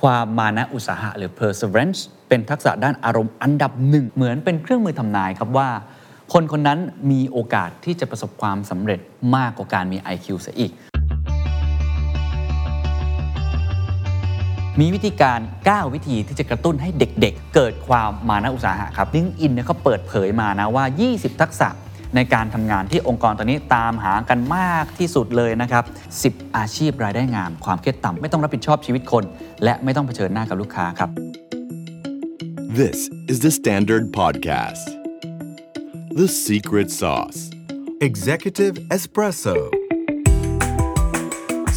ความมานะอุตสาหะหรือ perseverance เป็นทักษะด้านอารมณ์อันดับหนึ่ง เหมือนเป็นเครื่องมือทำนายครับว่า คนคนนั้นมีโอกาสที่จะประสบความสำเร็จมากกว่าการมี IQ เสียอีก มีวิธีการ 9 วิธีที่จะกระตุ้นให้เด็กๆ เกิดความมานะอุตสาหะครับลิงอินเนี่ยเขาเปิดเผยมานะว่า 20 ทักษะ ในการทำงานที่องค์กรตอนนี้ตามหากันมากที่สุดเลยนะครับ 10 อาชีพรายได้งาม ความเครียดต่ำไม่ต้องรับผิดชอบชีวิตคน และไม่ต้องเผชิญหน้ากับลูกค้าครับ This is the Standard Podcast. The Secret Sauce. Executive Espresso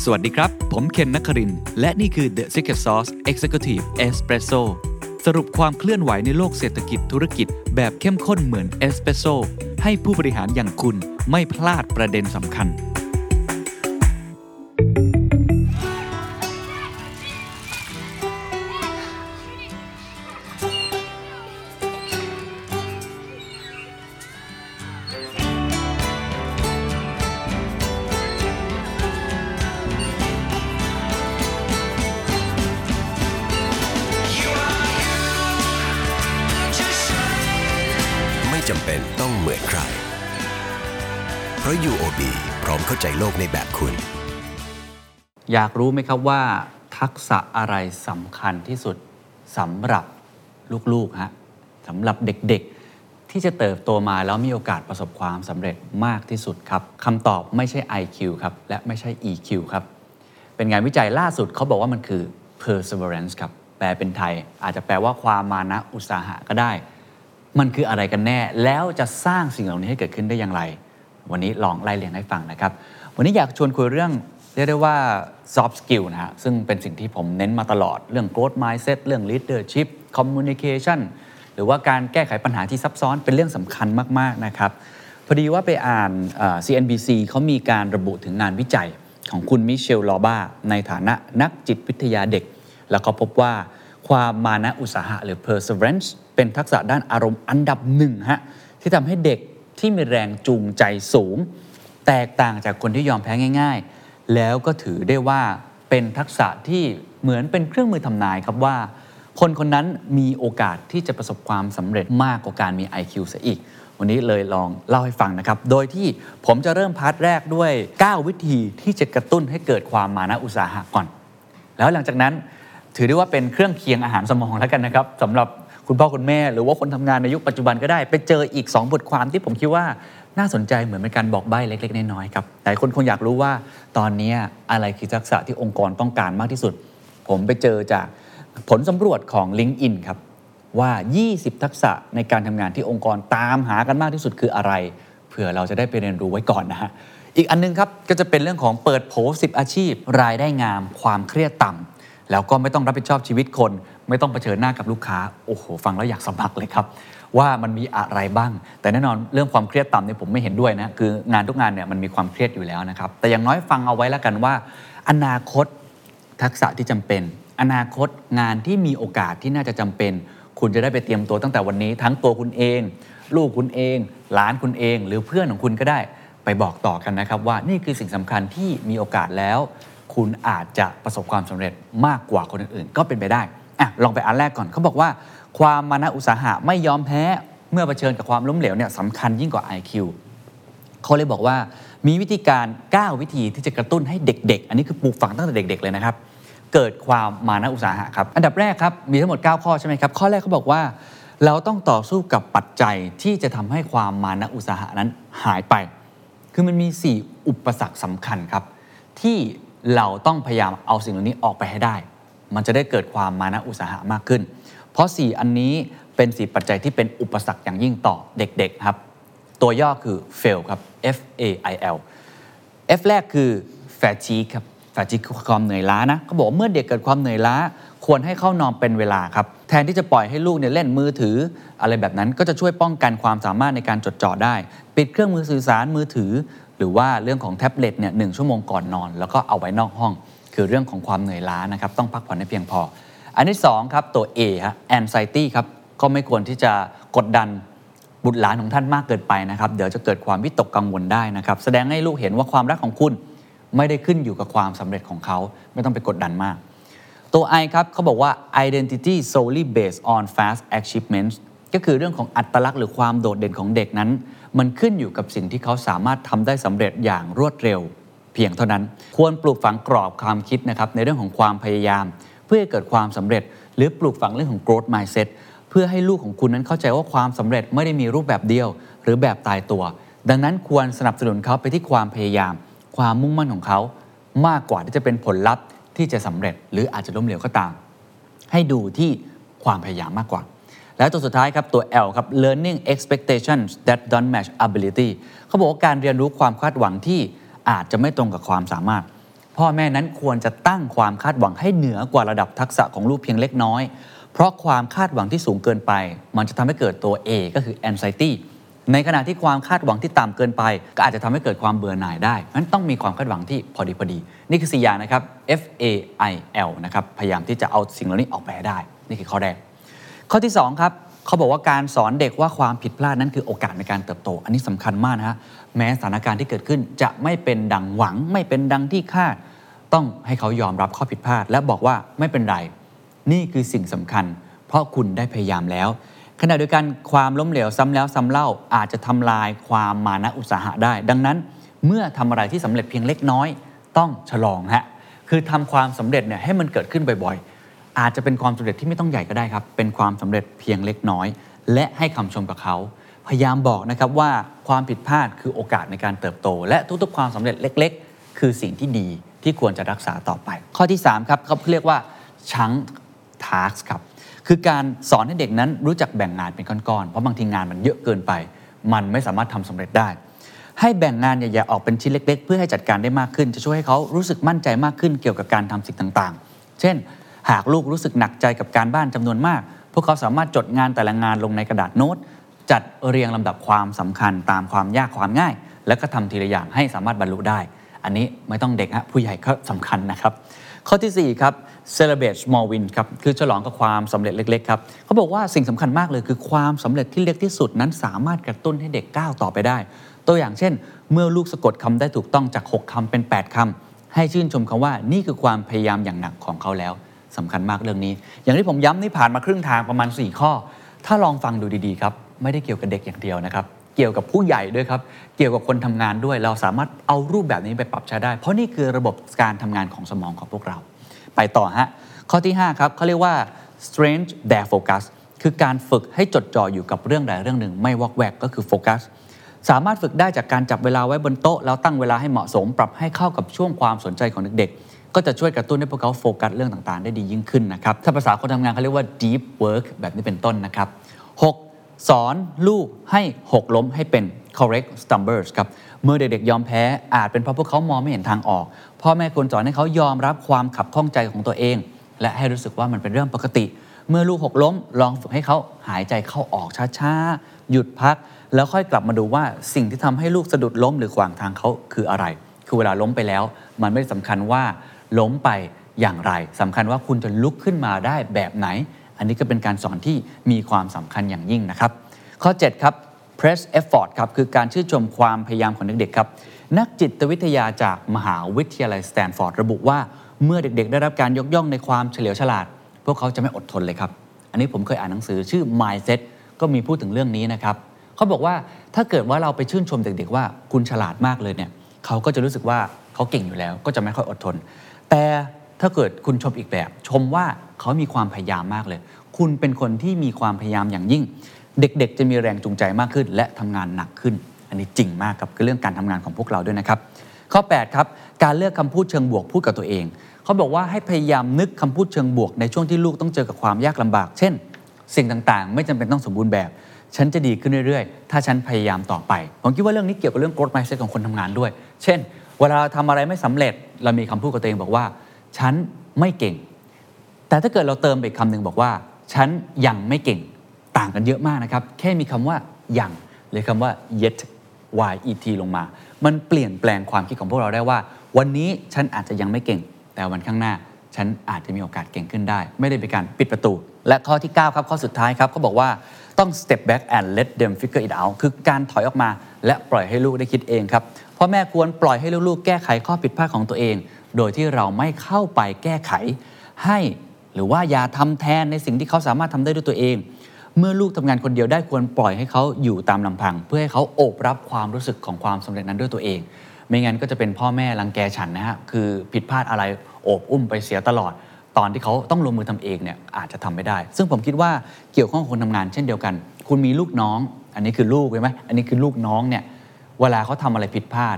สวัสดีครับ ผมเคนนักครินทร์และนี่คือ The Secret Sauce Executive Espresso สรุปความเคลื่อนไหวในโลกเศรษฐกิจธุรกิจแบบเข้มข้นเหมือนเอสเปรสโซ ให้ผู้บริหารอย่างคุณไม่พลาดประเด็นสำคัญ เหมือนใคร เพราะ UOB พร้อมเข้าใจโลกในแบบคุณ อยากรู้ไหมครับว่า ทักษะอะไรสำคัญที่สุดสำหรับลูกๆฮะสำหรับเด็กๆ ที่จะเติบโตมาแล้วมีโอกาสประสบความสำเร็จมากที่สุดครับคำตอบไม่ใช่ IQ ครับ และไม่ใช่ EQ ครับ เป็นงานวิจัยล่าสุดเขาบอกว่ามันคือ perseverance ครับ แปลเป็นไทย อาจจะแปลว่าความมานะอุตสาหะก็ได้ มันคืออะไรกันแน่ แล้วจะสร้างสิ่งเหล่านี้ให้เกิดขึ้นได้อย่างไร วันนี้ลองไล่เรียงให้ฟังนะครับ วันนี้อยากชวนคุยเรื่องเรียกได้ว่า soft skill นะฮะซึ่งเป็นสิ่งที่ผมเน้นมาตลอดเรื่อง growth mindset เรื่อง leadership communication หรือว่าการแก้ไขปัญหาที่ซับซ้อนเป็นเรื่องสำคัญมากๆนะครับพอดีว่าไปอ่าน CNBC เขามีการระบุถึงงานวิจัยของคุณมิเชล ลอบ้า ในฐานะนักจิตวิทยาเด็ก แล้วก็พบว่าความมานะอุตสาหะหรือ perseverance เป็นทักษะด้านอารมณ์อันดับหนึ่งฮะที่ทำให้เด็กที่มีแรงจูงใจสูง แตกต่างจากคนที่ยอมแพ้ง่าย ๆ แล้วก็ถือได้ว่าเป็นทักษะที่เหมือนเป็นเครื่องมือทำนายครับว่า คนคนนั้นมีโอกาสที่จะประสบความสำเร็จมากกว่าการมี IQ เสียอีก วันนี้เลยลองเล่าให้ฟังนะครับ โดยที่ผมจะเริ่ม part แรกด้วย 9 วิธีที่จะกระตุ้นให้เกิดความมานะอุตสาหะก่อน แล้วหลังจากนั้นถือได้ว่าเป็นเครื่องเคียงอาหารสมองแล้วกันนะครับสำหรับ คุณพ่อคุณแม่หรือว่าคนทำงานในยุคปัจจุบันก็ได้ ไปเจออีก 2 บทความที่ผมคิดว่าน่าสนใจเหมือนเป็นการบอกใบ้เล็ก ๆ น้อยๆครับแต่คนคงอยากรู้ว่าตอนนี้อะไรคือทักษะที่องค์กรต้องการมากที่สุด ผมไปเจอจากผลสำรวจของ LinkedIn ครับว่า 20 ทักษะในการทำงานที่องค์กรตามหากันมากที่สุดคืออะไรเผื่อเราจะได้ไปเรียนรู้ไว้ก่อนนะฮะอีกอันนึงครับก็จะเป็นเรื่องของเปิดโผ10อาชีพ รายได้งาม ความเครียดต่ำแล้วก็ไม่ต้องรับผิดชอบชีวิตคน ไม่ต้องเผชิญหน้ากับลูกค้า โอ้โห ฟังแล้วอยากสมัครเลยครับ ว่ามันมีอะไรบ้าง แต่แน่นอนเรื่องความเครียดต่ำเนี่ยผมไม่เห็นด้วยนะ คืองานทุกงานเนี่ยมันมีความเครียดอยู่แล้วนะครับ แต่อย่างน้อยฟังเอาไว้แล้วกันว่า อนาคตทักษะที่จำเป็น อนาคตงานที่มีโอกาสที่น่าจะจำเป็น คุณจะได้ไปเตรียมตัวตั้งแต่วันนี้ ทั้งตัวคุณเอง ลูกคุณเอง หลานคุณเอง หรือเพื่อนของคุณก็ได้ไปบอกต่อกันนะครับว่านี่คือสิ่งสำคัญที่มีโอกาสแล้ว คุณอาจจะประสบความสำเร็จมากกว่าคนอื่นๆ ก็เป็นไปได้ อะลองไปอันแรกก่อนเขาบอกว่า ความมานะอุตสาหะไม่ยอมแพ้เมื่อเผชิญกับความล้มเหลวเนี่ยสำคัญยิ่งกว่า IQ เขาเลยบอกว่ามีวิธีการ 9 วิธีที่จะกระตุ้นให้เด็ก ๆ อันนี้คือปลูกฝังตั้งแต่เด็ก ๆ เลยนะครับ เกิดความมานะอุตสาหะครับ อันดับแรกครับ มีทั้งหมด 9 ข้อใช่ไหมครับ ข้อแรกเขาบอกว่า เราต้องต่อสู้กับปัจจัยที่จะทำให้ความมานะอุตสาหะนั้นหายไป คือมันมี 4 อุปสรรคสำคัญครับ ที่เราต้องพยายามเอาสิ่งเหล่านี้ออกไปให้ได้ มันจะได้เกิดความมานะอุตสาหะมากขึ้น เพราะ 4 อันนี้เป็น 4 ปัจจัยที่เป็นอุปสรรคอย่างยิ่งต่อเด็กๆครับ ตัวย่อคือ fail ครับ F A I L F แรกคือ fatigue ครับ fatigue คือความเหนื่อยล้านะเขาบอกว่าเมื่อเด็กเกิดความเหนื่อยล้า ควรให้เข้านอนเป็นเวลาครับ แทนที่จะปล่อยให้ลูกเนี่ยเล่นมือถือ อะไรแบบนั้นก็จะช่วยป้องกันความสามารถในการจดจ่อได้ ปิดเครื่องมือสื่อสารมือถือ หรือว่าเรื่องของแท็บเล็ตเนี่ยหนึ่งชั่วโมงก่อนนอน แล้วก็เอาไว้นอกห้อง คือเรื่องของความเหนื่อยล้านะครับต้องพักผ่อนให้เพียงพอ อันที่สองครับตัว A ฮะ anxiety ครับก็ไม่ควรที่จะกดดันบุตรหลานของท่านมากเกินไปนะครับ เดี๋ยวจะเกิดความวิตกกังวลได้นะครับ แสดงให้ลูกเห็นว่าความรักของคุณไม่ได้ขึ้นอยู่กับความสำเร็จของเขา ไม่ต้องไปกดดันมาก ตัว I ครับเขาบอกว่า identity solely based on fast achievements ก็คือเรื่องของอัตลักษณ์หรือความโดดเด่นของเด็กนั้น มันขึ้นอยู่กับสิ่งที่เขาสามารถทำได้สำเร็จอย่างรวดเร็ว เพียงเท่านั้น ควรปลูกฝังกรอบความคิดนะครับในเรื่องของความพยายาม เพื่อให้เกิดความสำเร็จ หรือปลูกฝังเรื่องของ growth mindset เพื่อให้ลูกของคุณนั้นเข้าใจว่าความสำเร็จไม่ได้มีรูปแบบเดียว หรือแบบตายตัว ดังนั้นควรสนับสนุนเขาไปที่ความพยายาม ความมุ่งมั่นของเขา มากกว่าที่จะเป็นผลลัพธ์ที่จะสำเร็จ หรืออาจจะล้มเหลวก็ตาม ให้ดูที่ความพยายามมากกว่าแล้วตัวสุดท้ายครับ ตัว L ครับ learning expectations that don't match ability เขาบอกว่าการเรียนรู้ความคาดหวังที่ อาจจะไม่ตรงกับความสามารถ พ่อแม่นั้นควรจะตั้งความคาดหวังให้เหนือกว่าระดับทักษะของลูกเพียงเล็กน้อย เพราะความคาดหวังที่สูงเกินไป มันจะทำให้เกิดตัว A ก็คือ anxiety ในขณะที่ความคาดหวังที่ต่ำเกินไป ก็อาจจะทำให้เกิดความเบื่อหน่ายได้นั้นต้องมีความคาดหวังที่พอดีพอดี นี่คือ4อย่างนะครับ F A I L นะครับ พยายามที่จะเอาสิ่งเหล่านี้ออกไปได้ นี่คือข้อแรก ข้อที่ 2 ครับ เขาบอกว่าการสอนเด็กว่าความผิดพลาดนั้นคือโอกาสในการเติบโต อันนี้สำคัญมากนะฮะแม้สถานการณ์ที่เกิดขึ้นจะไม่เป็นดังหวัง ไม่เป็นดังที่คาด ต้องให้เขายอมรับข้อผิดพลาด และบอกว่าไม่เป็นไร นี่คือสิ่งสำคัญ เพราะคุณได้พยายามแล้วขณะเดียวกันความล้มเหลวซ้ำแล้วซ้ำเล่าอาจจะทำลายความมานะอุตสาหะได้ ดังนั้นเมื่อทำอะไรที่สำเร็จเพียงเล็กน้อย ต้องฉลองฮะคือทำความสำเร็จเนี่ยให้มันเกิดขึ้นบ่อยๆ อาจจะเป็นความสำเร็จที่ไม่ต้องใหญ่ก็ได้ครับ เป็นความสำเร็จเพียงเล็กน้อย และให้คำชมกับเขา พยายามบอกนะครับว่าความผิดพลาดคือโอกาสในการเติบโต และทุกๆ ความสำเร็จเล็ก ๆ คือสิ่งที่ดีที่ควรจะรักษาต่อไป ข้อที่ 3 ครับเขาเรียกว่าชังทาร์กครับ คือการสอนให้เด็กนั้นรู้จักแบ่งงานเป็นก้อนๆ เพราะบางทีงานมันเยอะเกินไป มันไม่สามารถทำสำเร็จได้ ให้แบ่งงานใหญ่ๆออกเป็นชิ้นเล็ก ๆ เพื่อให้จัดการได้มากขึ้น จะช่วยให้เขารู้สึกมั่นใจมากขึ้นเกี่ยวกับการทำสิ่งต่าง ๆ เช่น หากลูกรู้สึกหนักใจกับการบ้านจำนวนมาก พวกเขาสามารถจดงานแต่ละงานลงในกระดาษโน้ต จัดเรียงลำดับความสำคัญตามความยากความง่าย แล้วก็ทำทีละอย่างให้สามารถบรรลุได้ อันนี้ไม่ต้องเด็กฮะผู้ใหญ่ก็สำคัญนะครับ ข้อทีสี่4ครับ celebrate small win ครับคือฉลองกับความสำเร็จเล็กๆครับเขาบอกว่าสิ่งสำคัญมากเลยคือความสำเร็จที่เล็กที่สุดนั้นสามารถกระตุ้นให้เด็กก้าวต่อไปได้ ตัวอย่างเช่น เมื่อลูกสะกดคำได้ถูกต้องจาก 6คำเป็น 8คำให้ชื่นชมคำว่านี่คือความพยายามอย่างหนักของเขาแล้ว สำคัญมากเรื่องนี้ อย่างที่ผมย้ำนี่ผ่านมาครึ่งทางประมาณ 4 ข้อ ถ้าลองฟังดูดีๆครับ ไม่ได้เกี่ยวกับเด็กอย่างเดียวนะครับ เกี่ยวกับผู้ใหญ่ด้วยครับ เกี่ยวกับคนทำงานด้วย เราสามารถเอารูปแบบนี้ไปปรับใช้ได้ เพราะนี่คือระบบการทำงานของสมองของพวกเรา ไปต่อฮะ ข้อที่ 5 ครับเขาเรียกว่า strange their focus คือการฝึกให้จดจ่ออยู่กับเรื่องใดเรื่องหนึ่ง ไม่วอกแวกก็คือโฟกัสสามารถฝึกได้จากการจับเวลาไว้บนโต๊ะ แล้วตั้งเวลาให้เหมาะสม ปรับให้เข้ากับช่วงความสนใจของเด็กๆ ก็จะช่วยกระตุ้นให้พวกเขาโฟกัสเรื่องต่างๆ ได้ดียิ่งขึ้นนะครับ ถ้าภาษาคนทำงานเขาเรียกว่า deep work แบบนี้เป็นต้นนะครับ 6. สอนลูกให้หกล้มให้เป็น correct stumbles ครับ เมื่อเด็กๆ ยอมแพ้อาจเป็นเพราะพวกเขามองไม่เห็นทางออก พ่อแม่ควรสอนให้เขายอมรับความขับข้องใจของตัวเอง และให้รู้สึกว่ามันเป็นเรื่องปกติ เมื่อลูกหกล้ม ลองฝึกให้เขาหายใจเข้าออกช้าๆ หยุดพัก แล้วค่อยกลับมาดูว่าสิ่งที่ทำให้ลูกสะดุดล้มหรือขวางทางเขาคืออะไร คือเวลาล้มไปแล้ว มันไม่ได้สำคัญว่า ล้มไปอย่างไรสำคัญว่าคุณจะลุกขึ้นมาได้แบบไหน อันนี้ก็เป็นการสอนที่มีความสำคัญอย่างยิ่งนะครับ ข้อ 7 ครับ press effort ครับคือการชื่นชมความพยายามของเด็กๆครับ นักจิตวิทยาจากมหาวิทยาลัยสแตนฟอร์ดระบุว่าเมื่อเด็กๆ ได้รับการยกย่องในความเฉลียวฉลาด พวกเขาจะไม่อดทนเลยครับ อันนี้ผมเคยอ่านหนังสือชื่อ mindset ก็มีพูดถึงเรื่องนี้นะครับเขาบอกว่าถ้าเกิดว่าเราไปชื่นชมเด็กๆ ว่าคุณฉลาดมากเลยเนี่ยเขาก็จะรู้สึกว่าเขาเก่งอยู่แล้ว ก็จะไม่ค่อยอดทน แต่ถ้าเกิดคุณชมอีกแบบ ชมว่าเขามีความพยายามมากเลย คุณเป็นคนที่มีความพยายามอย่างยิ่ง เด็กๆ จะมีแรงจูงใจมากขึ้น และทำงานหนักขึ้น อันนี้จริงมากครับเรื่องการทำงานของพวกเราด้วยนะครับ ข้อ 8 ครับ การเลือกคำพูดเชิงบวกพูดกับตัวเอง เขาบอกว่าให้พยายามนึกคำพูดเชิงบวก ในช่วงที่ลูกต้องเจอกับความยากลำบาก เช่น สิ่งต่างๆ ไม่จำเป็นต้องสมบูรณ์แบบ ฉันจะดีขึ้นเรื่อยๆ ถ้าฉันพยายามต่อไป ผมคิดว่าเรื่องนี้เกี่ยวกับเรื่อง growth mindset ของคนทำงานด้วย เช่น เวลาเราทำอะไรไม่สำเร็จเรามีคำพูดกับตัวเองบอกว่า ฉันไม่เก่ง แต่ถ้าเกิดเราเติมไปอีกคำหนึ่งบอกว่า ฉันยังไม่เก่งต่างกันเยอะมากนะครับ แค่มีคำว่ายังหรือคำว่า yet y e t ลงมา มันเปลี่ยนแปลงความคิดของพวกเราได้ว่า วันนี้ฉันอาจจะยังไม่เก่ง แต่วันข้างหน้า ฉันอาจจะมีโอกาสเก่งขึ้นได้ ไม่ได้เป็นการปิดประตู และข้อที่ 9 ครับข้อสุดท้ายครับเขาบอกว่า ต้อง step back and let them figure it out คือการถอยออกมาและปล่อยให้ลูกได้คิดเองครับพ่อแม่ควรปล่อยให้ลูกๆ แก้ไขข้อผิดพลาดของตัวเอง โดยที่เราไม่เข้าไปแก้ไข ให้หรือว่าอย่าทำแทนในสิ่งที่เขาสามารถทำได้ด้วยตัวเอง เมื่อลูกทำงานคนเดียวได้ควรปล่อยให้เขาอยู่ตามลำพัง เพื่อให้เขาโอบรับความรู้สึกของความสำเร็จนั้นด้วยตัวเอง ไม่งั้นก็จะเป็นพ่อแม่รังแกฉันนะฮะคือผิดพลาดอะไรโอบอุ้มไปเสียตลอด ตอนที่เขาต้องลงมือทำเองเนี่ยอาจจะทำไม่ได้ ซึ่งผมคิดว่าเกี่ยวข้องคนทำงานเช่นเดียวกัน คุณมีลูกน้อง อันนี้คือลูกใช่ไหมอันนี้คือลูกน้องเนี่ยเวลาเขาทำอะไรผิดพลาด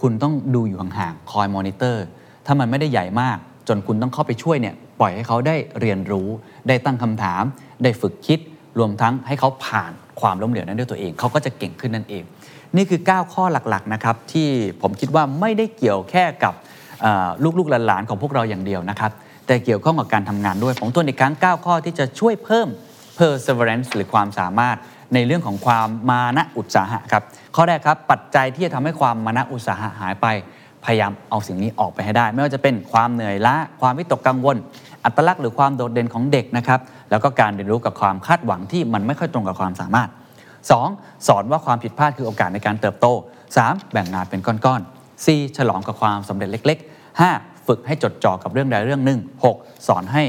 คุณต้องดูอยู่ห่างๆคอยมอนิเตอร์ ถ้ามันไม่ได้ใหญ่มาก จนคุณต้องเข้าไปช่วยเนี่ยปล่อยให้เขาได้เรียนรู้ ได้ตั้งคำถาม ได้ฝึกคิด รวมทั้งให้เขาผ่านความล้มเหลวนั้นด้วยตัวเองเขาก็จะเก่งขึ้นนั่นเอง นี่คือ 9 ข้อหลักๆนะครับที่ผมคิดว่าไม่ได้เกี่ยวแค่กับลูกๆหลานๆของพวกเราอย่างเดียวนะครับ แต่เกี่ยวข้องกับการทำงานด้วย ผมทวนอีกครั้ง 9 ข้อที่จะช่วยเพิ่ม perseverance หรือความสามารถในเรื่องของความมานะอุตสาหะครับ ข้อแรกครับ ปัจจัยที่จะทำให้ความมานะอุตสาหะหายไป พยายามเอาสิ่งนี้ออกไปให้ได้ ไม่ว่าจะเป็นความเหนื่อยล้า ความวิตกกังวล อัตลักษณ์หรือความโดดเด่นของเด็กนะครับ แล้วก็การเรียนรู้กับความคาดหวังที่มันไม่ค่อยตรงกับความสามารถ 2. สอนว่าความผิดพลาดคือโอกาสในการเติบโต 3. แบ่งงานเป็นก้อนๆ 4. ฉลองกับความสำเร็จเล็ก ๆ 5. ฝึกให้จดจ่อกับเรื่องใดเรื่องหนึ่ง 6. สอนให้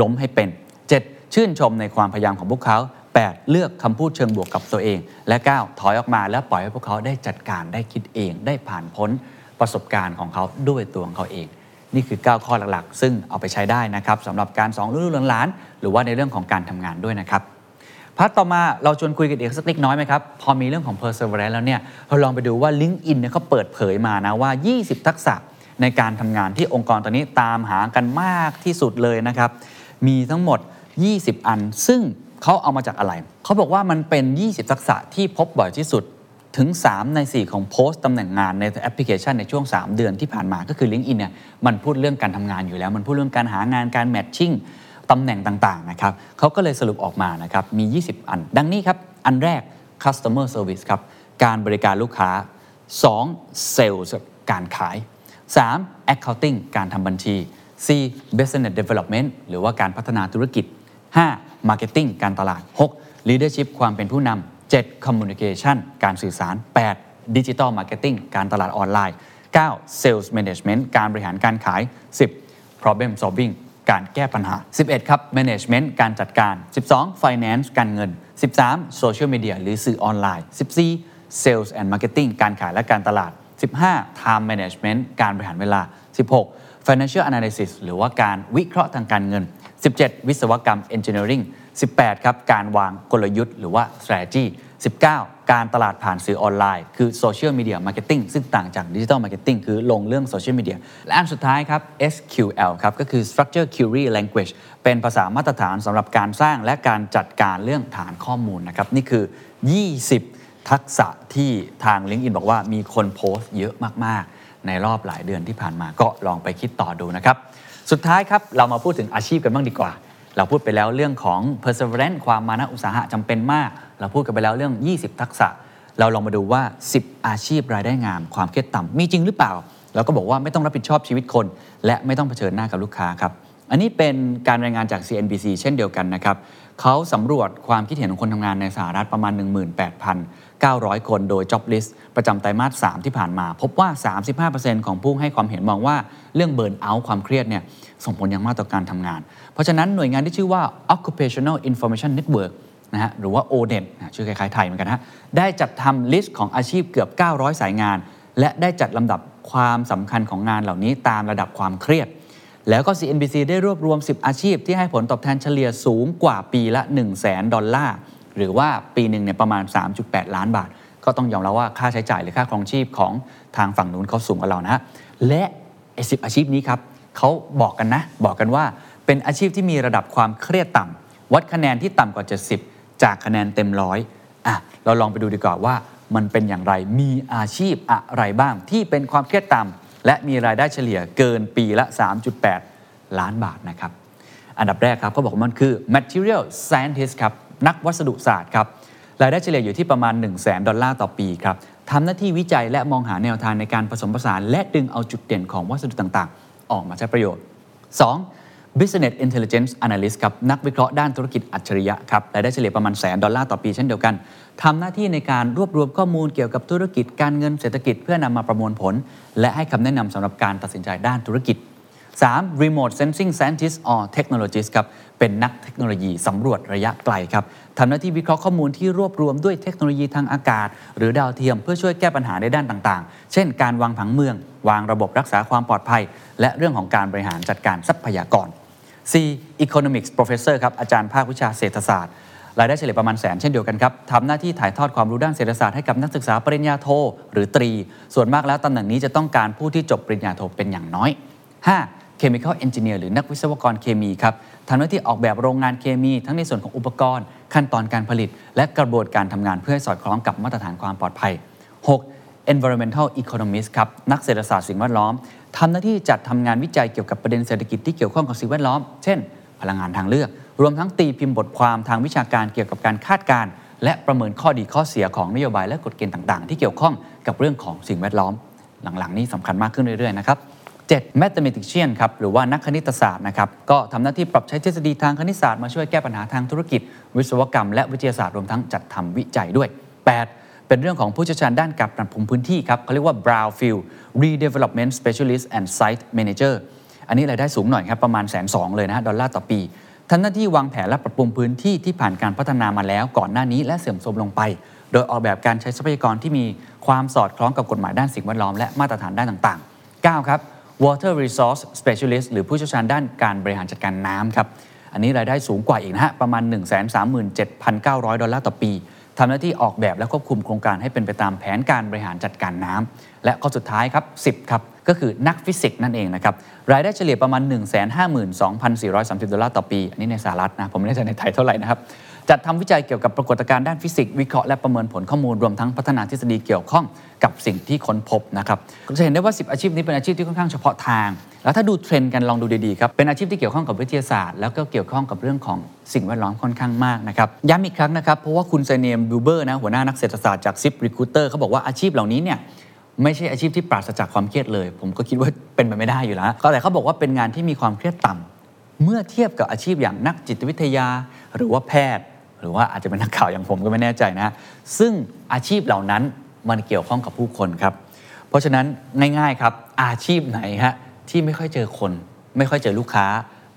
ล้มให้เป็น 7. ชื่นชมในความพยายามของพวกเขา 8. เลือกคำพูดเชิงบวกกับตัวเอง และ 9. ถอยออกมาแล้วปล่อยให้พวกเขาได้จัดการได้คิดเองได้ผ่านพ้นประสบการณ์ของเขาด้วยตัวของเขาเอง นี่คือ 9 ข้อหลักๆ ซึ่งเอาไปใช้ได้นะครับสำหรับการสองลูกหลานหรือว่าในเรื่องของการทำงานด้วยนะครับพาร์ทต่อมาเราชวนคุยกันอีกสักเล็กน้อยไหมครับ พอมีเรื่องของ perseverance แล้วเนี่ยเราลองไปดูว่า LinkedIn เนี่ยเขาเปิดเผยมานะว่า 20 ทักษะ ในการทำงานที่องค์กรตอนนี้ตามหากันมากที่สุดเลยนะครับ มีทั้งหมด 20 อัน ซึ่งเขาเอามาจากอะไร เขาบอกว่ามันเป็น 20 ทักษะที่พบบ่อยที่สุดถึง 3 ใน 4 ของโพสต์ตำแหน่งงานในแอปพลิเคชันในช่วง 3 เดือนที่ผ่านมาก็คือ LinkedIn เนี่ยมันพูดเรื่องการทำงานอยู่แล้ว มันพูดเรื่องการหางานการแมทชิ่งตำแหน่งต่างๆนะครับเขาก็เลยสรุปออกมานะครับมี 20 อัน ดังนี้ครับ อันแรก customer service ครับ การบริการลูกค้า 2. sales การขาย 3. accounting การทำบัญชี 4. business development หรือว่าการพัฒนาธุรกิจ 5. marketing การตลาด 6. leadership ความเป็นผู้นำ 7. communication การสื่อสาร 8. digital marketing การตลาดออนไลน์ 9. sales management การบริหารการขาย 10. problem solving การแก้ปัญหา 11 ครับ management การจัดการ 12 finance การเงิน 13 social media หรือสื่อออนไลน์ 14 sales and marketing การขายและการตลาด 15 time management การบริหารเวลา 16 financial analysis หรือว่าการวิเคราะห์ทางการเงิน 17 วิศวกรรม engineering 18 ครับ การวางกลยุทธ์หรือว่า strategy 19 การตลาดผ่านสื่อออนไลน์ คือ social media marketing ซึ่งต่างจาก digital marketing คือลงเรื่อง social media และอันสุดท้ายครับ SQL ครับ ก็คือ structure query language เป็นภาษามาตรฐานสำหรับการสร้างและการจัดการเรื่องฐานข้อมูลนะครับ นี่คือ 20 ทักษะที่ทาง LinkedIn บอกว่ามีคนโพสต์เยอะมากๆ ในรอบหลายเดือนที่ผ่านมาก็ลองไปคิดต่อดูนะครับ สุดท้ายครับ เรามาพูดถึงอาชีพกันบ้างดีกว่า เราพูดไปแล้วเรื่องของ perseverance ความมานะอุตสาหะจำเป็นมาก เราพูดกันไปแล้วเรื่อง 20 ทักษะ เราลองมาดูว่า 10 อาชีพรายได้งามความเครียดต่ำมีจริงหรือเปล่าเราก็บอกว่าไม่ต้องรับผิดชอบชีวิตคน และไม่ต้องเผชิญหน้ากับลูกค้าครับอันนี้เป็นการรายงานจาก CNBC เช่นเดียวกันนะครับ เขาสำรวจความคิดเห็นของคนทำงานในสหรัฐประมาณ 18,900 คนโดย Job List ประจำไตรมาส 3 ที่ผ่านมา พบว่า 35%ของผู้ให้ความเห็นมองว่าเรื่องเบิร์นเอาท์ความเครียดเนี่ยส่งผลอย่างมากต่อการทำงาน เพราะฉะนั้นหน่วยงานที่ชื่อว่า Occupational Information Network นะฮะหรือว่า ONET นะชื่อคล้ายๆไทยเหมือนกันนะฮะได้จัดทำลิสต์ของอาชีพเกือบ 900 สายงาน และได้จัดลำดับความสำคัญของงานเหล่านี้ตามระดับความเครียด แล้วก็ CNBC ได้รวบรวม 10 อาชีพที่ให้ผลตอบแทนเฉลี่ยสูงกว่าปีละ 1 0 0 0 0แสนดอลลาร์ หรือว่าปีหนึ่งเนี่ยประมาณ 3.8 ล้านบาท ก็ต้องยอมรับว่าค่าใช้จ่ายหรือค่าครองชีพของทางฝั่งนู้นเขาสูงกว่าเรานะฮะและไอ้สิอาชีพนี้ครับเขาบอกกันนะ บอกกันว่าเป็นอาชีพที่มีระดับความเครียดต่ำวัดคะแนนที่ต่ำกว่า 70 จากคะแนนเต็มร้อยอะเราลองไปดูดีกว่าว่ามันเป็นอย่างไรมีอาชีพอะไรบ้างที่เป็นความเครียดต่ำ และมีรายได้เฉลี่ยเกินปีละ 3.8 ล้านบาทนะครับ อันดับแรกครับเขาบอกว่ามันคือ material scientist ครับ นักวัสดุศาสตร์ครับ รายได้เฉลี่ยอยู่ที่ประมาณ 1 0 0 0 0แดอลลาร์ต่อปีครับทำหน้าที่วิจัยและมองหาแนวทางในการผสมผสาน และดึงเอาจุดเด่นของวัสดุต่างๆ ออกมาใช้ประโยชน์ 2. Business intelligence analyst ครับนักวิเคราะห์ด้านธุรกิจอัจฉริยะครับรายได้เฉลี่ยประมาณแสนดอลลาร์ต่อปีเช่นเดียวกันทำหน้าที่ในการรวบรวมข้อมูลเกี่ยวกับธุรกิจการเงินเศรษฐกิจเพื่อนำมาประมวลผล และให้คำแนะนำสำหรับการตัดสินใจด้านธุรกิจ 3. remote sensing scientist or technologist ครับเป็นนักเทคโนโลยีสำรวจระยะไกลครับทำหน้าที่วิเคราะห์ข้อมูลที่รวบรวมด้วยเทคโนโลยีทางอากาศ หรือดาวเทียมเพื่อช่วยแก้ปัญหาในด้านต่างๆ เช่น การวางผังเมือง วางระบบรักษาความปลอดภัย และเรื่องของการบริหารจัดการทรัพยากร C economics professor ครับอาจารย์ภาควิชาเศรษฐศาสตร์รายได้เฉลี่ยประมาณแสนเช่นเดียวกันครับทำหน้าที่ถ่ายทอดความรู้ด้านเศรษฐศาสตร์ให้กับนักศึกษาปริญญาโท หรือตรี ส่วนมากแล้วตำแหน่งนี้จะต้องการผู้ที่จบปริญญาโทเป็นอย่างน้อย 5. chemical engineer หรือนักวิศวกรเคมีครับทำหน้าที่ออกแบบโรงงานเคมี ทั้งในส่วนของอุปกรณ์ ขั้นตอนการผลิต และกระบวนการทำงานเพื่อให้สอดคล้องกับมาตรฐานความปลอดภัย 6. environmental economist ครับนักเศรษฐศาสตร์สิ่งแวดล้อม ทำหน้าที่จัดทำงานวิจัยเกี่ยวกับประเด็นเศรษฐกิจที่เกี่ยวข้องกับสิ่งแวดล้อม เช่น พลังงานทางเลือก รวมทั้งตีพิมพ์บทความทางวิชาการเกี่ยวกับการคาดการณ์และประเมินข้อดีข้อเสียของนโยบายและกฎเกณฑ์ต่างๆ ที่เกี่ยวข้องกับเรื่องของสิ่งแวดล้อม หลังๆ นี้สำคัญมากขึ้นเรื่อยๆนะครับ 7. mathematician ครับหรือว่านักคณิตศาสตร์นะครับก็ทำหน้าที่ปรับใช้ทฤษฎีทางคณิตศาสตร์มาช่วยแก้ปัญหาทางธุรกิจ วิศวกรรม และวิทยาศาสตร์รวมทั้งจัดทำวิจัยด้วย 8. เป็นเรื่องของผู้เชี่ยวชาญด้านการปรับปรุงพื้นที่ครับเขาเรียกว่า brownfield redevelopment specialist and site manager อันนี้รายได้สูงหน่อยครับประมาณแสนสองเลยนะฮะดอลลาร์ต่อปีทำหน้าที่วางแผนและปรับปรุงพื้นที่ที่ผ่านการพัฒนามาแล้วก่อนหน้านี้และเสื่อมโทรมลงไป โดยออกแบบการใช้ทรัพยากรที่มีความสอดคล้องกับกฎหมายด้านสิ่งแวดล้อมและมาตรฐานด้านต่างๆ 9 ครับ water resource specialist หรือผู้เชี่ยวชาญด้านการบริหารจัดการน้ำครับ อันนี้รายได้สูงกว่าอีกนะฮะ ประมาณ 137,900 ดอลลาร์ต่อปี ทำหน้าที่ออกแบบและควบคุมโครงการให้เป็นไปตามแผนการบริหารจัดการน้ำและข้อสุดท้ายครับ 10 ครับ ก็คือนักฟิสิกส์นั่นเองนะครับ รายได้เฉลี่ยประมาณ 152,430 ดอลลาร์ต่อปี อันนี้ในสหรัฐนะ ผมไม่แน่ใจในไทยเท่าไหร่นะครับ จัดทำวิจัยเกี่ยวกับปรากฏการณ์ด้านฟิสิกส์วิเคราะห์และประเมินผลข้อมูลรวมทั้งพัฒนาทฤษฎีเกี่ยวข้องกับสิ่งที่ค้นพบนะครับจะเห็นได้ว่า 10 อาชีพนี้เป็นอาชีพที่ค่อนข้างเฉพาะทาง แล้วถ้าดูเทรนด์กันลองดูดีๆครับเป็นอาชีพที่เกี่ยวข้องกับวิทยาศาสตร์ แล้วก็เกี่ยวข้องกับเรื่องของสิ่งแวดล้อมค่อนข้างมากนะครับย้ำอีกครั้งนะครับเพราะว่าคุณ Sinem Buber นะหัวหน้านักเศรษฐศาสตร์จาก ZipRecruiter เขาบอกว่าอาชีพเหล่านี้เนี่ยไม่ใช่อาชีพที่ปราศจากความเครียดเลย ผมก็คิดว่าเป็นไปไม่ได้อยู่แล้วแต่เขาบอกว่าเป็นงานที่มีความเครียดต่ำเมื่อเทียบกับอาชีพอย่างนักจิตวิทยา หรือว่าแพทย์ หรือว่าอาจจะเป็นนักข่าวอย่างผมก็ไม่แน่ใจนะซึ่งอาชีพเหล่านั้นมันเกี่ยวข้องกับผู้คนครับ เพราะฉะนั้นง่ายๆครับอาชีพไหนฮะที่ไม่ค่อยเจอคน ไม่ค่อยเจอลูกค้า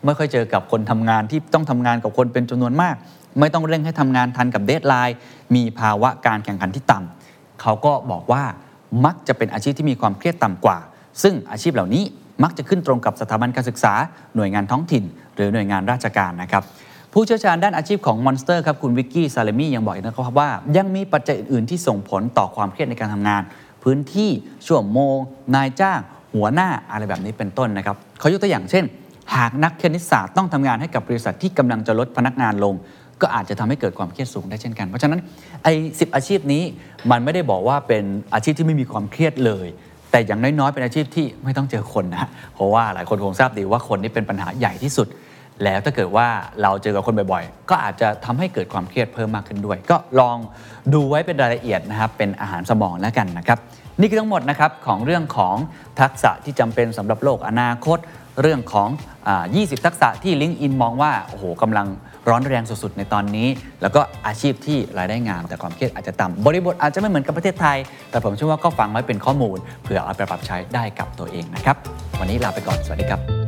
ไม่ค่อยเจอกับคนทำงานที่ต้องทำงานกับคนเป็นจำนวนมาก ไม่ต้องเร่งให้ทำงานทันกับเดทไลน์มีภาวะการแข่งขันที่ต่ำเขาก็บอกว่ามักจะเป็นอาชีพที่มีความเครียดต่ำกว่า ซึ่งอาชีพเหล่านี้มักจะขึ้นตรงกับสถาบันการศึกษา หน่วยงานท้องถิ่น หรือหน่วยงานราชการนะครับ ผู้เชี่ยวชาญด้านอาชีพของ Monster ครับคุณ Vicki Salemi ยังบอกอีกนะครับว่ายังมีปัจจัยอื่นๆที่ส่งผลต่อความเครียดในการทำงาน พื้นที่ชั่วโมง นายจ้าง หัวหน้าอะไรแบบนี้เป็นต้นนะครับเขายกตัวอย่างเช่น หากนักคณิตศาสตร์ต้องทำงานให้กับบริษัทที่กำลังจะลดพนักงานลง ก็อาจจะทำให้เกิดความเครียดสูงได้เช่นกัน เพราะฉะนั้นไอ้สิอาชีพนี้มันไม่ได้บอกว่าเป็นอาชีพที่ไม่มีความเครียดเลยแต่อย่างน้อยๆ เป็นอาชีพที่ไม่ต้องเจอคนนะ เพราะว่าหลายคนคงทราบดีว่าคนนี่เป็นปัญหาใหญ่ที่สุด แล้วถ้าเกิดว่าเราเจอกับคนบ่อยๆ ก็อาจจะทำให้เกิดความเครียดเพิ่มมากขึ้นด้วย ก็ลองดูไว้เป็นรายละเอียดนะครับเป็นอาหารสมองแล้วกันนะครับ นี่คือทั้งหมดนะครับของเรื่องของทักษะที่จำเป็นสำหรับโลกอนาคต เรื่องของอ20 ทักษะที่ลิงก์อินมองว่าโอ้โหกำลังร้อนแรงสุดๆ ในตอนนี้ แล้วก็อาชีพที่รายได้งาม แต่ความเครียดอาจจะต่ำบริบทอาจจะไม่เหมือนกับประเทศไทย แต่ผมเชื่อว่าก็ฟังไว้เป็นข้อมูลเผื่อเอาไปปรับใช้ได้กับตัวเองนะครับ วันนี้ลาไปก่อน สวัสดีครับ